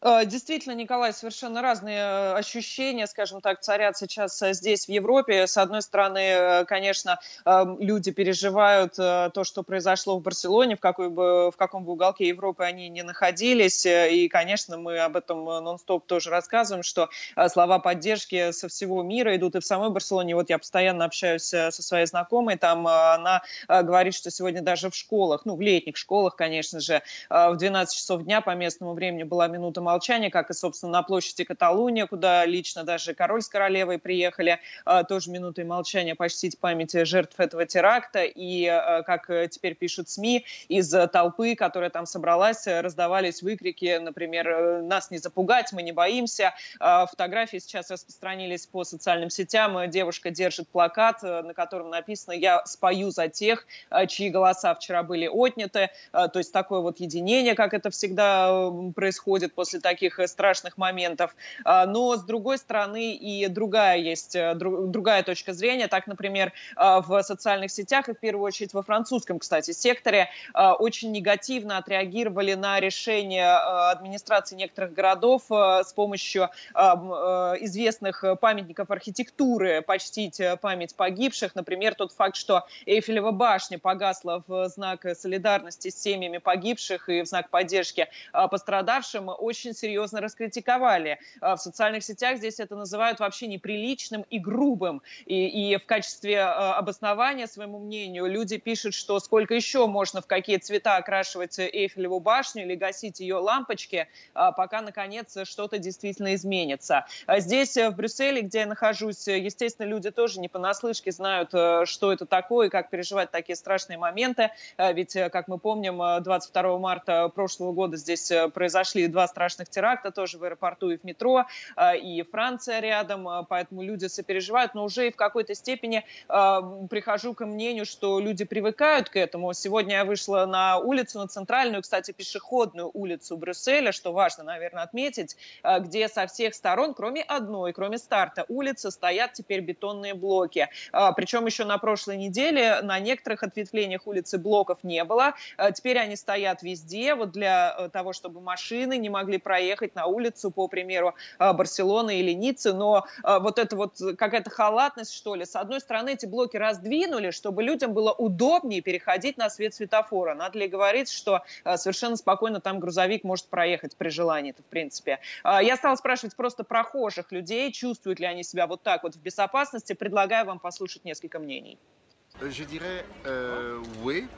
Э, действительно, Николай, совершенно разные э, ощущения, скажем так, царят сейчас э, здесь, в Европе. С одной стороны, конечно, люди переживают то, что произошло в Барселоне, в, какой бы, в каком бы уголке Европы они не находились. И, конечно, мы об этом нон-стоп тоже рассказываем, что слова поддержки со всего мира идут и в самой Барселоне. Вот я постоянно общаюсь со своей знакомой, там она говорит, что сегодня даже в школах, ну, в летних школах, конечно же, в 12 часов дня по местному времени была минута молчания, как и, собственно, на площади Каталуния, куда лично даже король с королевой приехали, а, тоже минутой молчания почтить память жертв этого теракта. И, а, как теперь пишут СМИ, из толпы, которая там собралась, раздавались выкрики, например, «Нас не запугать, мы не боимся». А, фотографии сейчас распространились по социальным сетям. Девушка держит плакат, на котором написано «Я спою за тех, чьи голоса вчера были отняты». То есть такое вот единение, как это всегда происходит после после таких э, страшных моментов. А, но, с другой стороны, и другая есть, э, другая точка зрения. Так, например, а, в социальных сетях, и в первую очередь во французском, кстати, секторе, а, очень негативно отреагировали на решение администрации некоторых городов с помощью известных памятников архитектуры почтить память погибших. Например, тот факт, что Эйфелева башня погасла в знак солидарности с семьями погибших и в знак поддержки пострадавшим, очень очень серьезно раскритиковали. А, в социальных сетях здесь это называют вообще неприличным и грубым. И, и в качестве а, обоснования своему мнению люди пишут, что сколько еще можно в какие цвета окрашивать Эйфелеву башню или гасить ее лампочки, а, пока, наконец, что-то действительно изменится. Здесь, в Брюсселе, где я нахожусь, естественно, люди тоже не понаслышке знают, что это такое и как переживать такие страшные моменты. Ведь, как мы помним, 22 марта прошлого года здесь произошли два страшных страшных теракта тоже в аэропорту и в метро, а, и Франция рядом, а, поэтому люди сопереживают, но уже и в какой-то степени а, прихожу к мнению, что люди привыкают к этому. Сегодня я вышла на улицу, на центральную, кстати, пешеходную улицу Брюсселя, что важно, наверное, отметить, где со всех сторон, кроме одной, кроме старта улицы, стоят теперь бетонные блоки. Причем еще на прошлой неделе на некоторых ответвлениях улицы блоков не было. Теперь они стоят везде, вот для э, того, чтобы машины не могли проехать на улицу, по примеру а, Барселоны или Ниццы, но а, вот это вот какая-то халатность, что ли. С одной стороны, эти блоки раздвинули, чтобы людям было удобнее переходить на свет светофора. Надо ли говорить, что а, совершенно спокойно там грузовик может проехать при желании это в принципе. Я стала спрашивать просто прохожих людей, чувствуют ли они себя вот так вот в безопасности. Предлагаю вам послушать несколько мнений.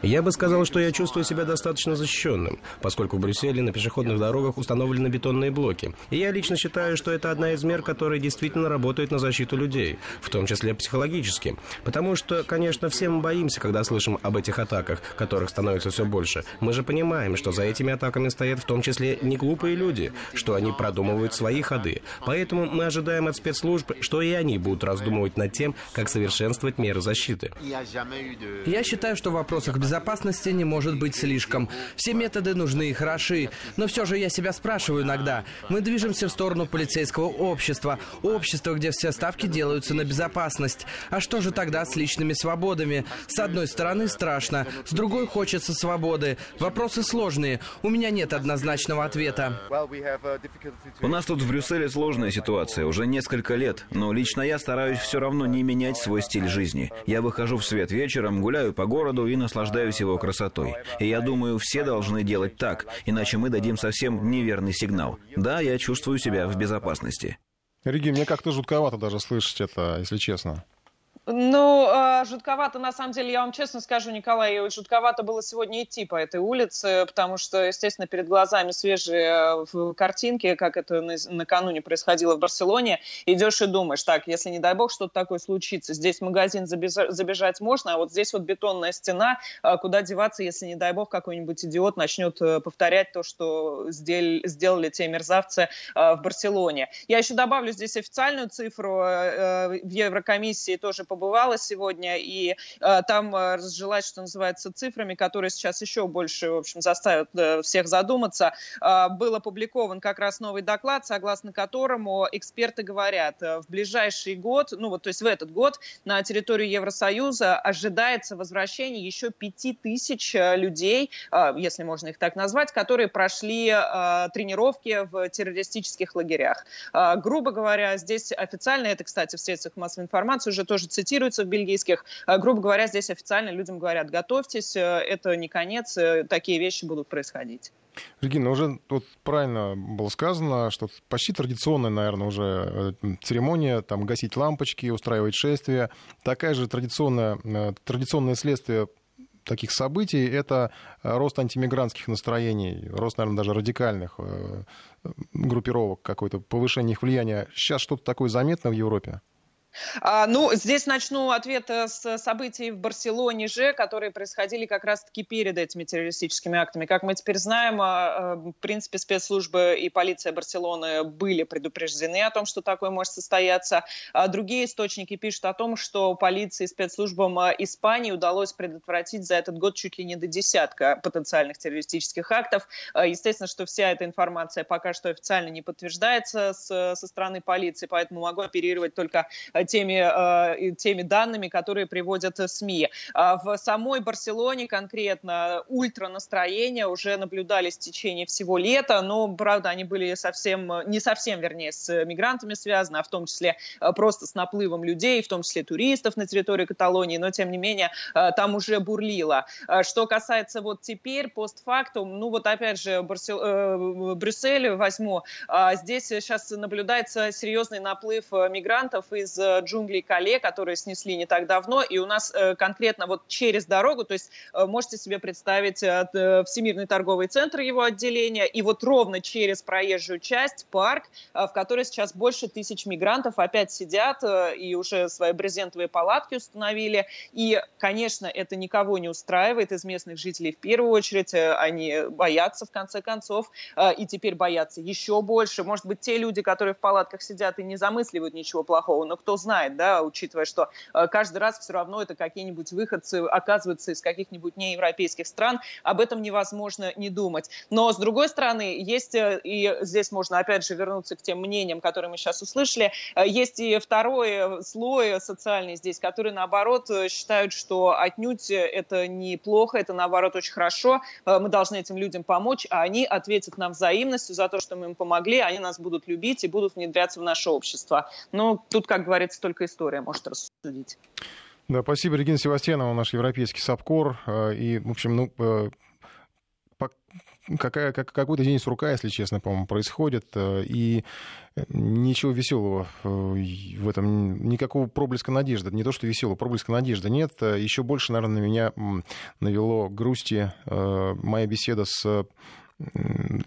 Я бы сказал, что я чувствую себя достаточно защищенным, поскольку в Брюсселе на пешеходных дорогах установлены бетонные блоки. И я лично считаю, что это одна из мер, которые действительно работают на защиту людей, в том числе психологически. Потому что, конечно, все мы боимся, когда слышим об этих атаках, которых становится все больше. Мы же понимаем, что за этими атаками стоят в том числе не глупые люди, что они продумывают свои ходы. Поэтому мы ожидаем от спецслужб, что и они будут раздумывать над тем, как совершенствовать меры защиты.
Я считаю, что в вопросах безопасности не может быть слишком. Все методы нужны и хороши. Но все же я себя спрашиваю иногда. Мы движемся в сторону полицейского общества. Общества, где все ставки делаются на безопасность. А что же тогда с личными свободами? С одной стороны страшно, с другой хочется свободы. Вопросы сложные. У меня нет однозначного ответа.
У нас тут в Брюсселе сложная ситуация уже несколько лет, но лично я стараюсь все равно не менять свой стиль жизни. Я выхожу в свет вечером, гуляю по городу и наслаждаюсь его красотой. И я думаю, все должны делать так, иначе мы дадим совсем неверный сигнал. Да, я чувствую себя в безопасности.
Реги, мне как-то жутковато даже слышать это, если честно.
Ну, а, жутковато, на самом деле, я вам честно скажу, Николай, жутковато было сегодня идти по этой улице, потому что, естественно, перед глазами свежие э, картинки, как это накануне происходило в Барселоне, идешь и думаешь, так, если, не дай бог, что-то такое случится, здесь магазин забежать можно, а вот здесь вот бетонная стена, а куда деваться, если, не дай бог, какой-нибудь идиот начнет э, повторять то, что сделали те мерзавцы э, в Барселоне. Я еще добавлю здесь официальную цифру. В Еврокомиссии тоже побывала сегодня, и э, там э, разжилась, что называется, цифрами, которые сейчас еще больше, в общем, заставят э, всех задуматься. Э, был опубликован как раз новый доклад, согласно которому эксперты говорят, э, в ближайший год, ну вот, то есть в этот год на территорию Евросоюза ожидается возвращение еще пяти тысяч э, людей, э, если можно их так назвать, которые прошли э, тренировки в террористических лагерях. Э, грубо говоря, здесь официально, это, кстати, в средствах массовой информации уже тоже цитируется в бельгийских. Э, грубо говоря, здесь официально людям говорят, готовьтесь, э, это не конец, э, такие вещи будут происходить.
Регина, уже вот правильно было сказано, что почти традиционная, наверное, уже церемония, там, гасить лампочки, устраивать шествие. Такая же традиционная, традиционное следствие таких событий — это рост антимигрантских настроений, рост, наверное, даже радикальных группировок, какое-то повышение их влияния. Сейчас что-то такое заметно в Европе?
А, ну, здесь начну ответ э, с событий в Барселоне же, которые происходили как раз-таки перед этими террористическими актами. Как мы теперь знаем, а, э, в принципе, спецслужбы и полиция Барселоны были предупреждены о том, что такое может состояться. А другие источники пишут о том, что полиции и спецслужбам э, Испании удалось предотвратить за этот год чуть ли не до десятка потенциальных террористических актов. Естественно, что вся эта информация пока что официально не подтверждается со стороны полиции, поэтому могу оперировать только теми, э, теми данными, которые приводят СМИ. А в самой Барселоне конкретно ультранастроения уже наблюдались в течение всего лета, но, правда, они были совсем, не совсем, вернее, с мигрантами связаны, а в том числе э, просто с наплывом людей, в том числе туристов на территории Каталонии, но, тем не менее, э, там уже бурлило. Что касается вот теперь, постфактум, ну вот опять же, Барсел... Брюссель возьму, здесь сейчас наблюдается серьезный наплыв мигрантов из джунглей Кале, которые снесли не так давно, и у нас э, конкретно вот через дорогу, то есть э, можете себе представить э, Всемирный торговый центр, его отделение, и вот ровно через проезжую часть парк, в который сейчас больше тысяч мигрантов опять сидят и уже свои брезентовые палатки установили. И, конечно, это никого не устраивает из местных жителей в первую очередь. Они боятся, в конце концов, и теперь боятся еще больше. Может быть, те люди, которые в палатках сидят и не замысливают ничего плохого, но кто знает, да, учитывая, что э, каждый раз все равно это какие-нибудь выходцы оказываются из каких-нибудь неевропейских стран, об этом невозможно не думать. Но, с другой стороны, есть, э, и здесь можно опять же вернуться к тем мнениям, которые мы сейчас услышали, э, есть и второй слой социальный здесь, который, наоборот, считают, что отнюдь это неплохо, это, наоборот, очень хорошо, мы должны этим людям помочь, а они ответят нам взаимностью за то, что мы им помогли, они нас будут любить и будут внедряться в наше общество. Ну, тут, как говорится, только история может рассудить.
Да, спасибо, Регина Севастьянова, наш европейский САПКОР. Э, и, в общем, ну, э, какая, как, какой-то день с рука, если честно, по-моему, происходит. И ничего веселого в этом, никакого проблеска надежды. Не то, что веселого, проблеска надежды нет. Еще больше, наверное, на меня навело грусти моя беседа с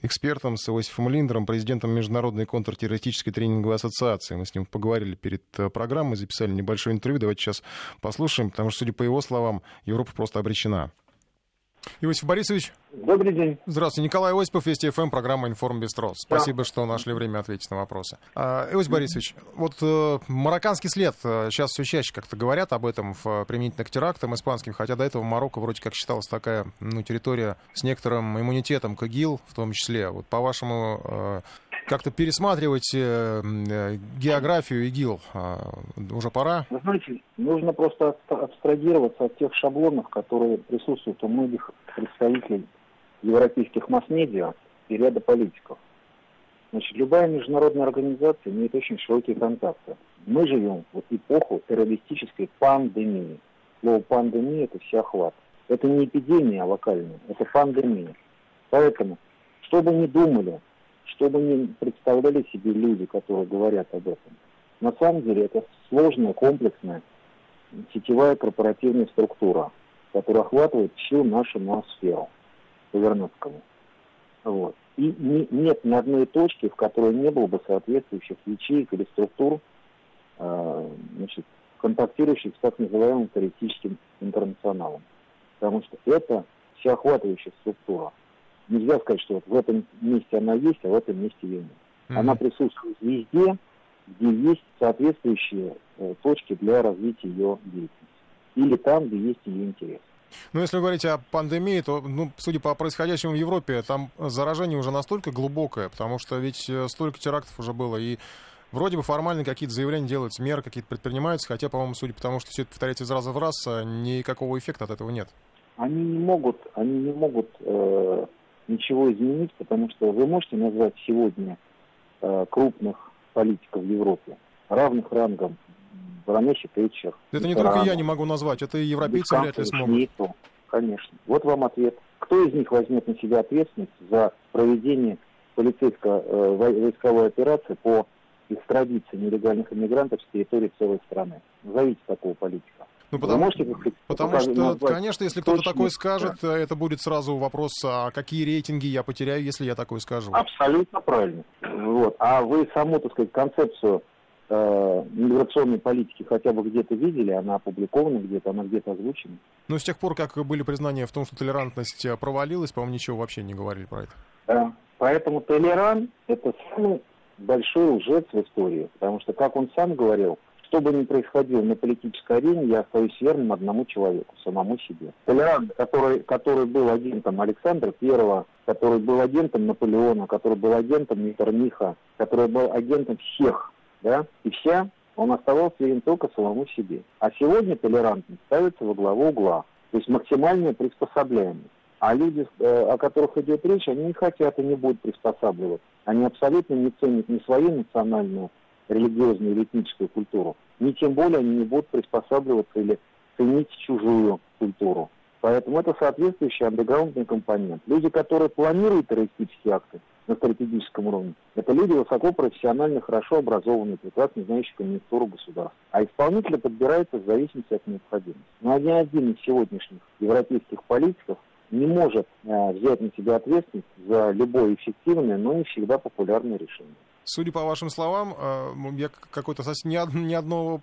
экспертом, с Иосифом Линдером, президентом Международной контртеррористической тренинговой ассоциации. Мы с ним поговорили перед э, программой, записали небольшое интервью. Давайте сейчас послушаем, потому что, судя по его словам, Европа просто обречена. Иосиф Борисович.
Добрый день.
Здравствуйте. Николай Осипов, Вести ФМ, программа «Информ Бестрос». Спасибо, да. что нашли время ответить на вопросы. А, Иосиф Борисович, вот э, марокканский след, э, сейчас все чаще как-то говорят об этом в, применительно к терактам испанским, хотя до этого Марокко вроде как считалась такая ну, территория с некоторым иммунитетом к ИГИЛ в том числе. Вот по-вашему, э, как-то пересматривать э, э, географию ИГИЛ э, уже пора?
Вы знаете, нужно просто абстрагироваться от тех шаблонов, которые присутствуют у многих представителей европейских масс-медиа и ряда политиков. Значит, любая международная организация имеет очень широкие контакты. Мы живем в эпоху террористической пандемии. Слово пандемия – это всеохват. Это не эпидемия локальная, это пандемия. Поэтому, что бы ни думали что бы ни представляли себе люди, которые говорят об этом, на самом деле это сложная, комплексная сетевая корпоративная структура, которая охватывает всю нашу ноосферу по Вернадскому. Вот. И не, нет ни одной точки, в которой не было бы соответствующих ячеек или структур, э, значит, контактирующих с так называемым террористическим интернационалом. Потому что это всеохватывающая структура – нельзя сказать, что вот в этом месте она есть, а в этом месте ее нет. Mm-hmm. Она присутствует везде, где есть соответствующие э, точки для развития ее деятельности. Или там, где есть ее интерес.
Ну, если говорить о пандемии, то, ну, судя по происходящему в Европе, там заражение уже настолько глубокое, потому что ведь э, столько терактов уже было, и вроде бы формально какие-то заявления делаются, меры какие-то предпринимаются, хотя, по-моему, судя по тому, что все это повторяется из раза в раз, э, никакого эффекта от этого нет.
Они не могут, они не могут э, ничего изменить, потому что вы можете назвать сегодня э, крупных политиков в Европе равных рангом Баранесси Тэтчер.
Это не только я не могу назвать, это и европейцы вряд ли смогут.
Шмиту. Конечно. Вот вам ответ. Кто из них возьмет на себя ответственность за проведение полицейско-войсковой э, операции по экстрадиции нелегальных иммигрантов с территории целой страны? Назовите такого политика.
Ну, потому, можете, потому что, назвать? конечно, если кто-то такой скажет, да. это будет сразу вопрос, а какие рейтинги я потеряю, если я такой скажу.
Абсолютно правильно. Вот. А вы саму, так сказать, концепцию э, миграционной политики хотя бы где-то видели, она опубликована где-то, она где-то озвучена?
Ну, с тех пор, как были признания в том, что толерантность э, провалилась, по-моему, ничего вообще не говорили про это.
Да. Поэтому толерант – это самый большой лжец в истории, потому что, как он сам говорил, что бы ни происходило на политической арене, я остаюсь верным одному человеку, самому себе. Толерант, который, который был агентом Александра Первого, который был агентом Наполеона, который был агентом Меттерниха, который был агентом всех, да, и вся, он оставался верен только самому себе. А сегодня толерантность ставится во главу угла, то есть максимальная приспособляемость. А люди, э, о которых идет речь, они не хотят и не будут приспосабливаться. Они абсолютно не ценят ни свою национальную религиозную или этническую культуру, ни тем более они не будут приспосабливаться или ценить чужую культуру. Поэтому это соответствующий андеграундный компонент. Люди, которые планируют террористические акты на стратегическом уровне, это люди высокопрофессиональные, хорошо образованные, прекрасно знающие конъюнктуру государства. А исполнители подбираются в зависимости от необходимости. Но ни один из сегодняшних европейских политиков не может э, взять на себя ответственность за любое эффективное, но не всегда популярное решение.
Судя по вашим словам, э, я какой-то ни, ни одного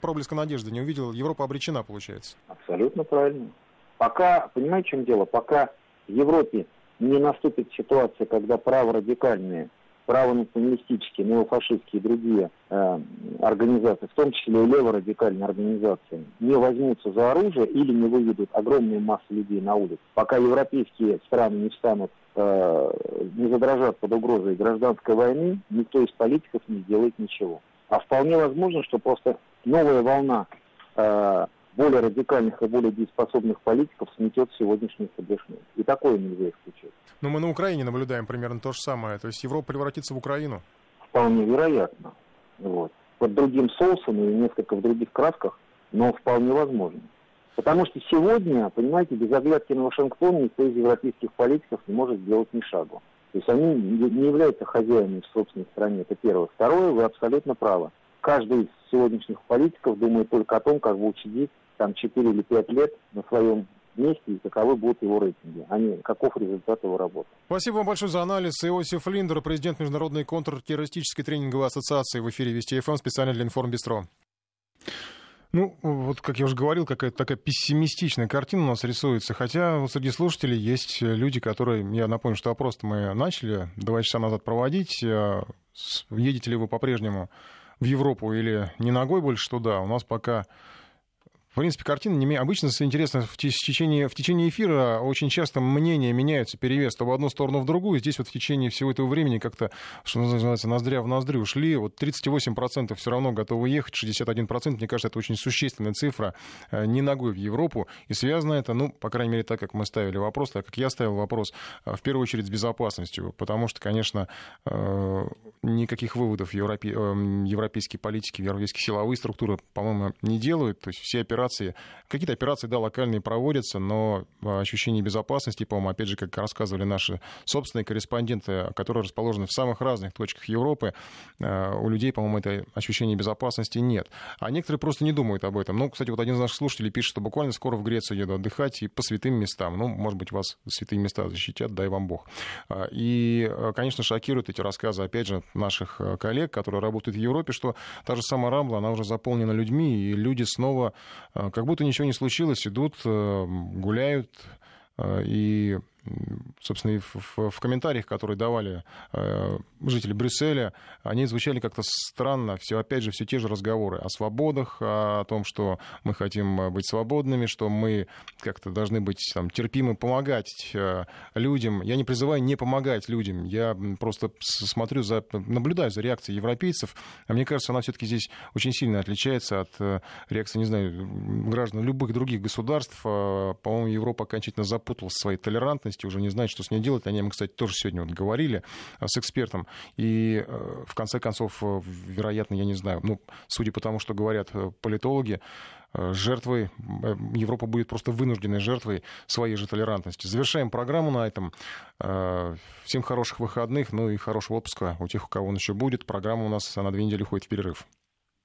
проблеска надежды не увидел. Европа обречена, получается.
Абсолютно правильно. Пока, понимаете, в чем дело? Пока в Европе не наступит ситуация, когда праворадикальные правонационалистические, неофашистские и другие э, организации, в том числе и леворадикальные организации, не возьмутся за оружие или не выведут огромные массы людей на улицу, пока европейские страны не встанут, э, не задрожат под угрозой гражданской войны, никто из политиков не сделает ничего. А вполне возможно, что просто новая волна э, более радикальных и более дееспособных политиков сметет сегодняшний истеблишмент. И такое нельзя исключать.
Но мы на Украине наблюдаем примерно то же самое. То есть Европа превратится в Украину?
Вполне вероятно. Вот. Под другим соусом и несколько в других красках, но вполне возможно. Потому что сегодня, понимаете, без оглядки на Вашингтон никто из европейских политиков не может сделать ни шагу. То есть они не являются хозяинами в собственной стране, это первое. Второе, вы абсолютно правы. Каждый из сегодняшних политиков думает только о том, как бы учредить там 4 или 5 лет на своем месте и каковы будут его рейтинги, а не каков результат его работы.
Спасибо вам большое за анализ. Иосиф Линдер, президент Международной контртеррористической тренинговой ассоциации в эфире Вести ФМ, специально для Информбистро. Ну, вот, как я уже говорил, какая-то такая пессимистичная картина у нас рисуется. Хотя вот среди слушателей есть люди, которые... Я напомню, что опрос мы начали два часа назад проводить. Э, едете ли вы по-прежнему в Европу или не ногой больше туда? У нас пока в принципе, картина не обычно интересно в течение, в течение эфира очень часто мнения меняются, перевес то в одну сторону, в другую. Здесь вот в течение всего этого времени как-то, что называется, ноздря в ноздрю ушли. Вот 38% все равно готовы ехать, 61%, мне кажется, это очень существенная цифра, э, не ногой в Европу. И связано это, ну, по крайней мере, так, как мы ставили вопрос, так как я ставил вопрос, э, в первую очередь с безопасностью. Потому что, конечно, э, никаких выводов европе... европейские политики, европейские силовые структуры, по-моему, не делают. То есть все операции операции, какие-то операции, да, локальные проводятся, но а, ощущение безопасности, по-моему, опять же, как рассказывали наши собственные корреспонденты, которые расположены в самых разных точках Европы, а, у людей, по-моему, это ощущение безопасности нет. А некоторые просто не думают об этом. Ну, кстати, вот один из наших слушателей пишет, что буквально скоро в Грецию еду отдыхать и по святым местам. Ну, может быть, вас святые места защитят, дай вам Бог. А, и, конечно, шокируют эти рассказы, опять же, наших коллег, которые работают в Европе, что та же самая Рамбла, она уже заполнена людьми, и люди снова как будто ничего не случилось, идут, э, гуляют, э, и собственно, и в, в, комментариях, которые давали э, жители Брюсселя, они звучали как-то странно. Все, опять же, все те же разговоры о свободах, о том, что мы хотим быть свободными, что мы как-то должны быть там, терпимы, помогать э, людям. Я не призываю не помогать людям, я просто смотрю, за, наблюдаю за реакцией европейцев. А мне кажется, она все-таки здесь очень сильно отличается от э, реакции, не знаю, граждан любых других государств. Э, по-моему, Европа окончательно запуталась в своей толерантности безопасности, уже не знает, что с ней делать. Они, мы, кстати, тоже сегодня вот говорили а, с экспертом. И э, в конце концов, э, вероятно, я не знаю, ну, судя по тому, что говорят э, политологи, жертвой, Европа будет просто вынужденной жертвой своей же толерантности. Завершаем программу на этом. Всем хороших выходных, ну и хорошего отпуска у тех, у кого он еще будет. Программа у нас на две недели уходит в перерыв.